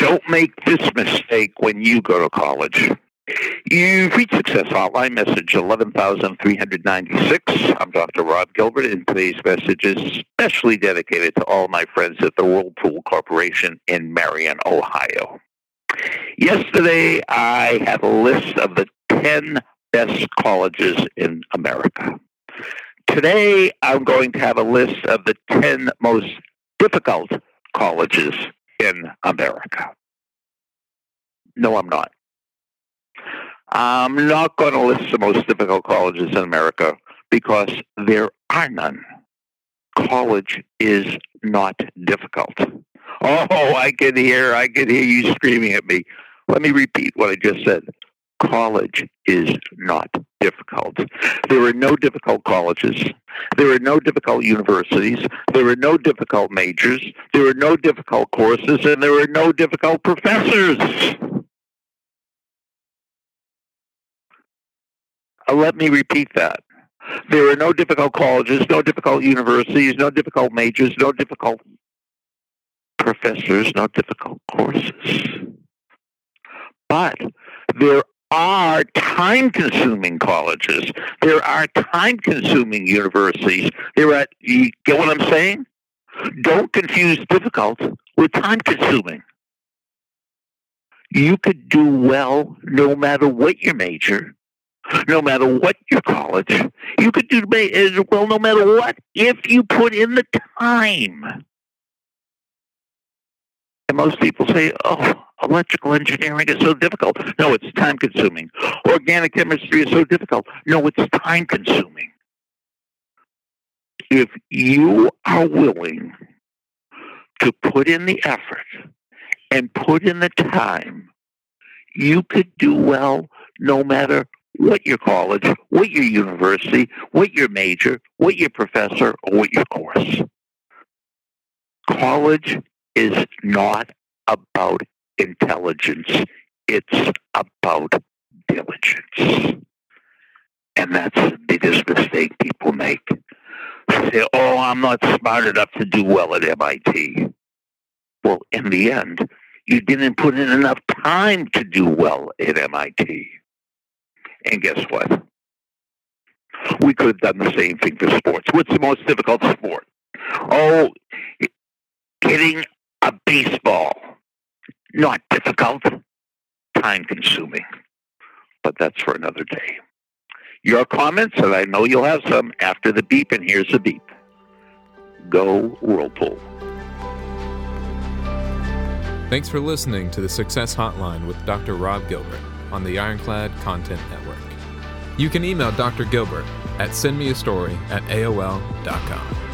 Don't make this mistake when you go to college. You've reached Success Hotline, message 11396. I'm Dr. Rob Gilbert, and today's message is specially dedicated to all my friends at the Whirlpool Corporation in Marion, Ohio. Yesterday, I had a list of the 10 best colleges in America. Today, I'm going to have a list of the 10 most difficult colleges in America. No, I'm not. I'm not going to list the most difficult colleges in America because there are none. College is not difficult. Oh, I can hear, I can hear you screaming at me. Let me repeat what I just said. College is not difficult. There are no difficult colleges. There are no difficult universities. There are no difficult majors. There are no difficult courses, and there are no difficult professors. Uh, let me repeat that. There are no difficult colleges, no difficult universities, no difficult majors, no difficult professors, no difficult courses. But there are time consuming colleges. There are time consuming universities. There are, you get what I'm saying? Don't confuse difficult with time consuming. You could do well no matter what your major, no matter what your college. You could do well no matter what if you put in the time. And most people say, oh, electrical engineering is so difficult. No, it's time consuming. Organic chemistry is so difficult. No, it's time consuming. If you are willing to put in the effort and put in the time, you could do well no matter what your college, what your university, what your major, what your professor, or what your course. College is not about intelligence. It's about diligence. And that's the biggest mistake people make. Say, oh, I'm not smart enough to do well at MIT. Well, in the end, you didn't put in enough time to do well at MIT. And guess what? We could have done the same thing for sports. What's the most difficult sport? Oh, hitting a baseball. Not difficult, time consuming. But that's for another day. Your comments, and I know you'll have some after the beep, and here's the beep. Go Whirlpool. Thanks for listening to the Success Hotline with Dr. Rob Gilbert on the Ironclad Content Network. You can email Dr. Gilbert at sendmeastory at AOL.com.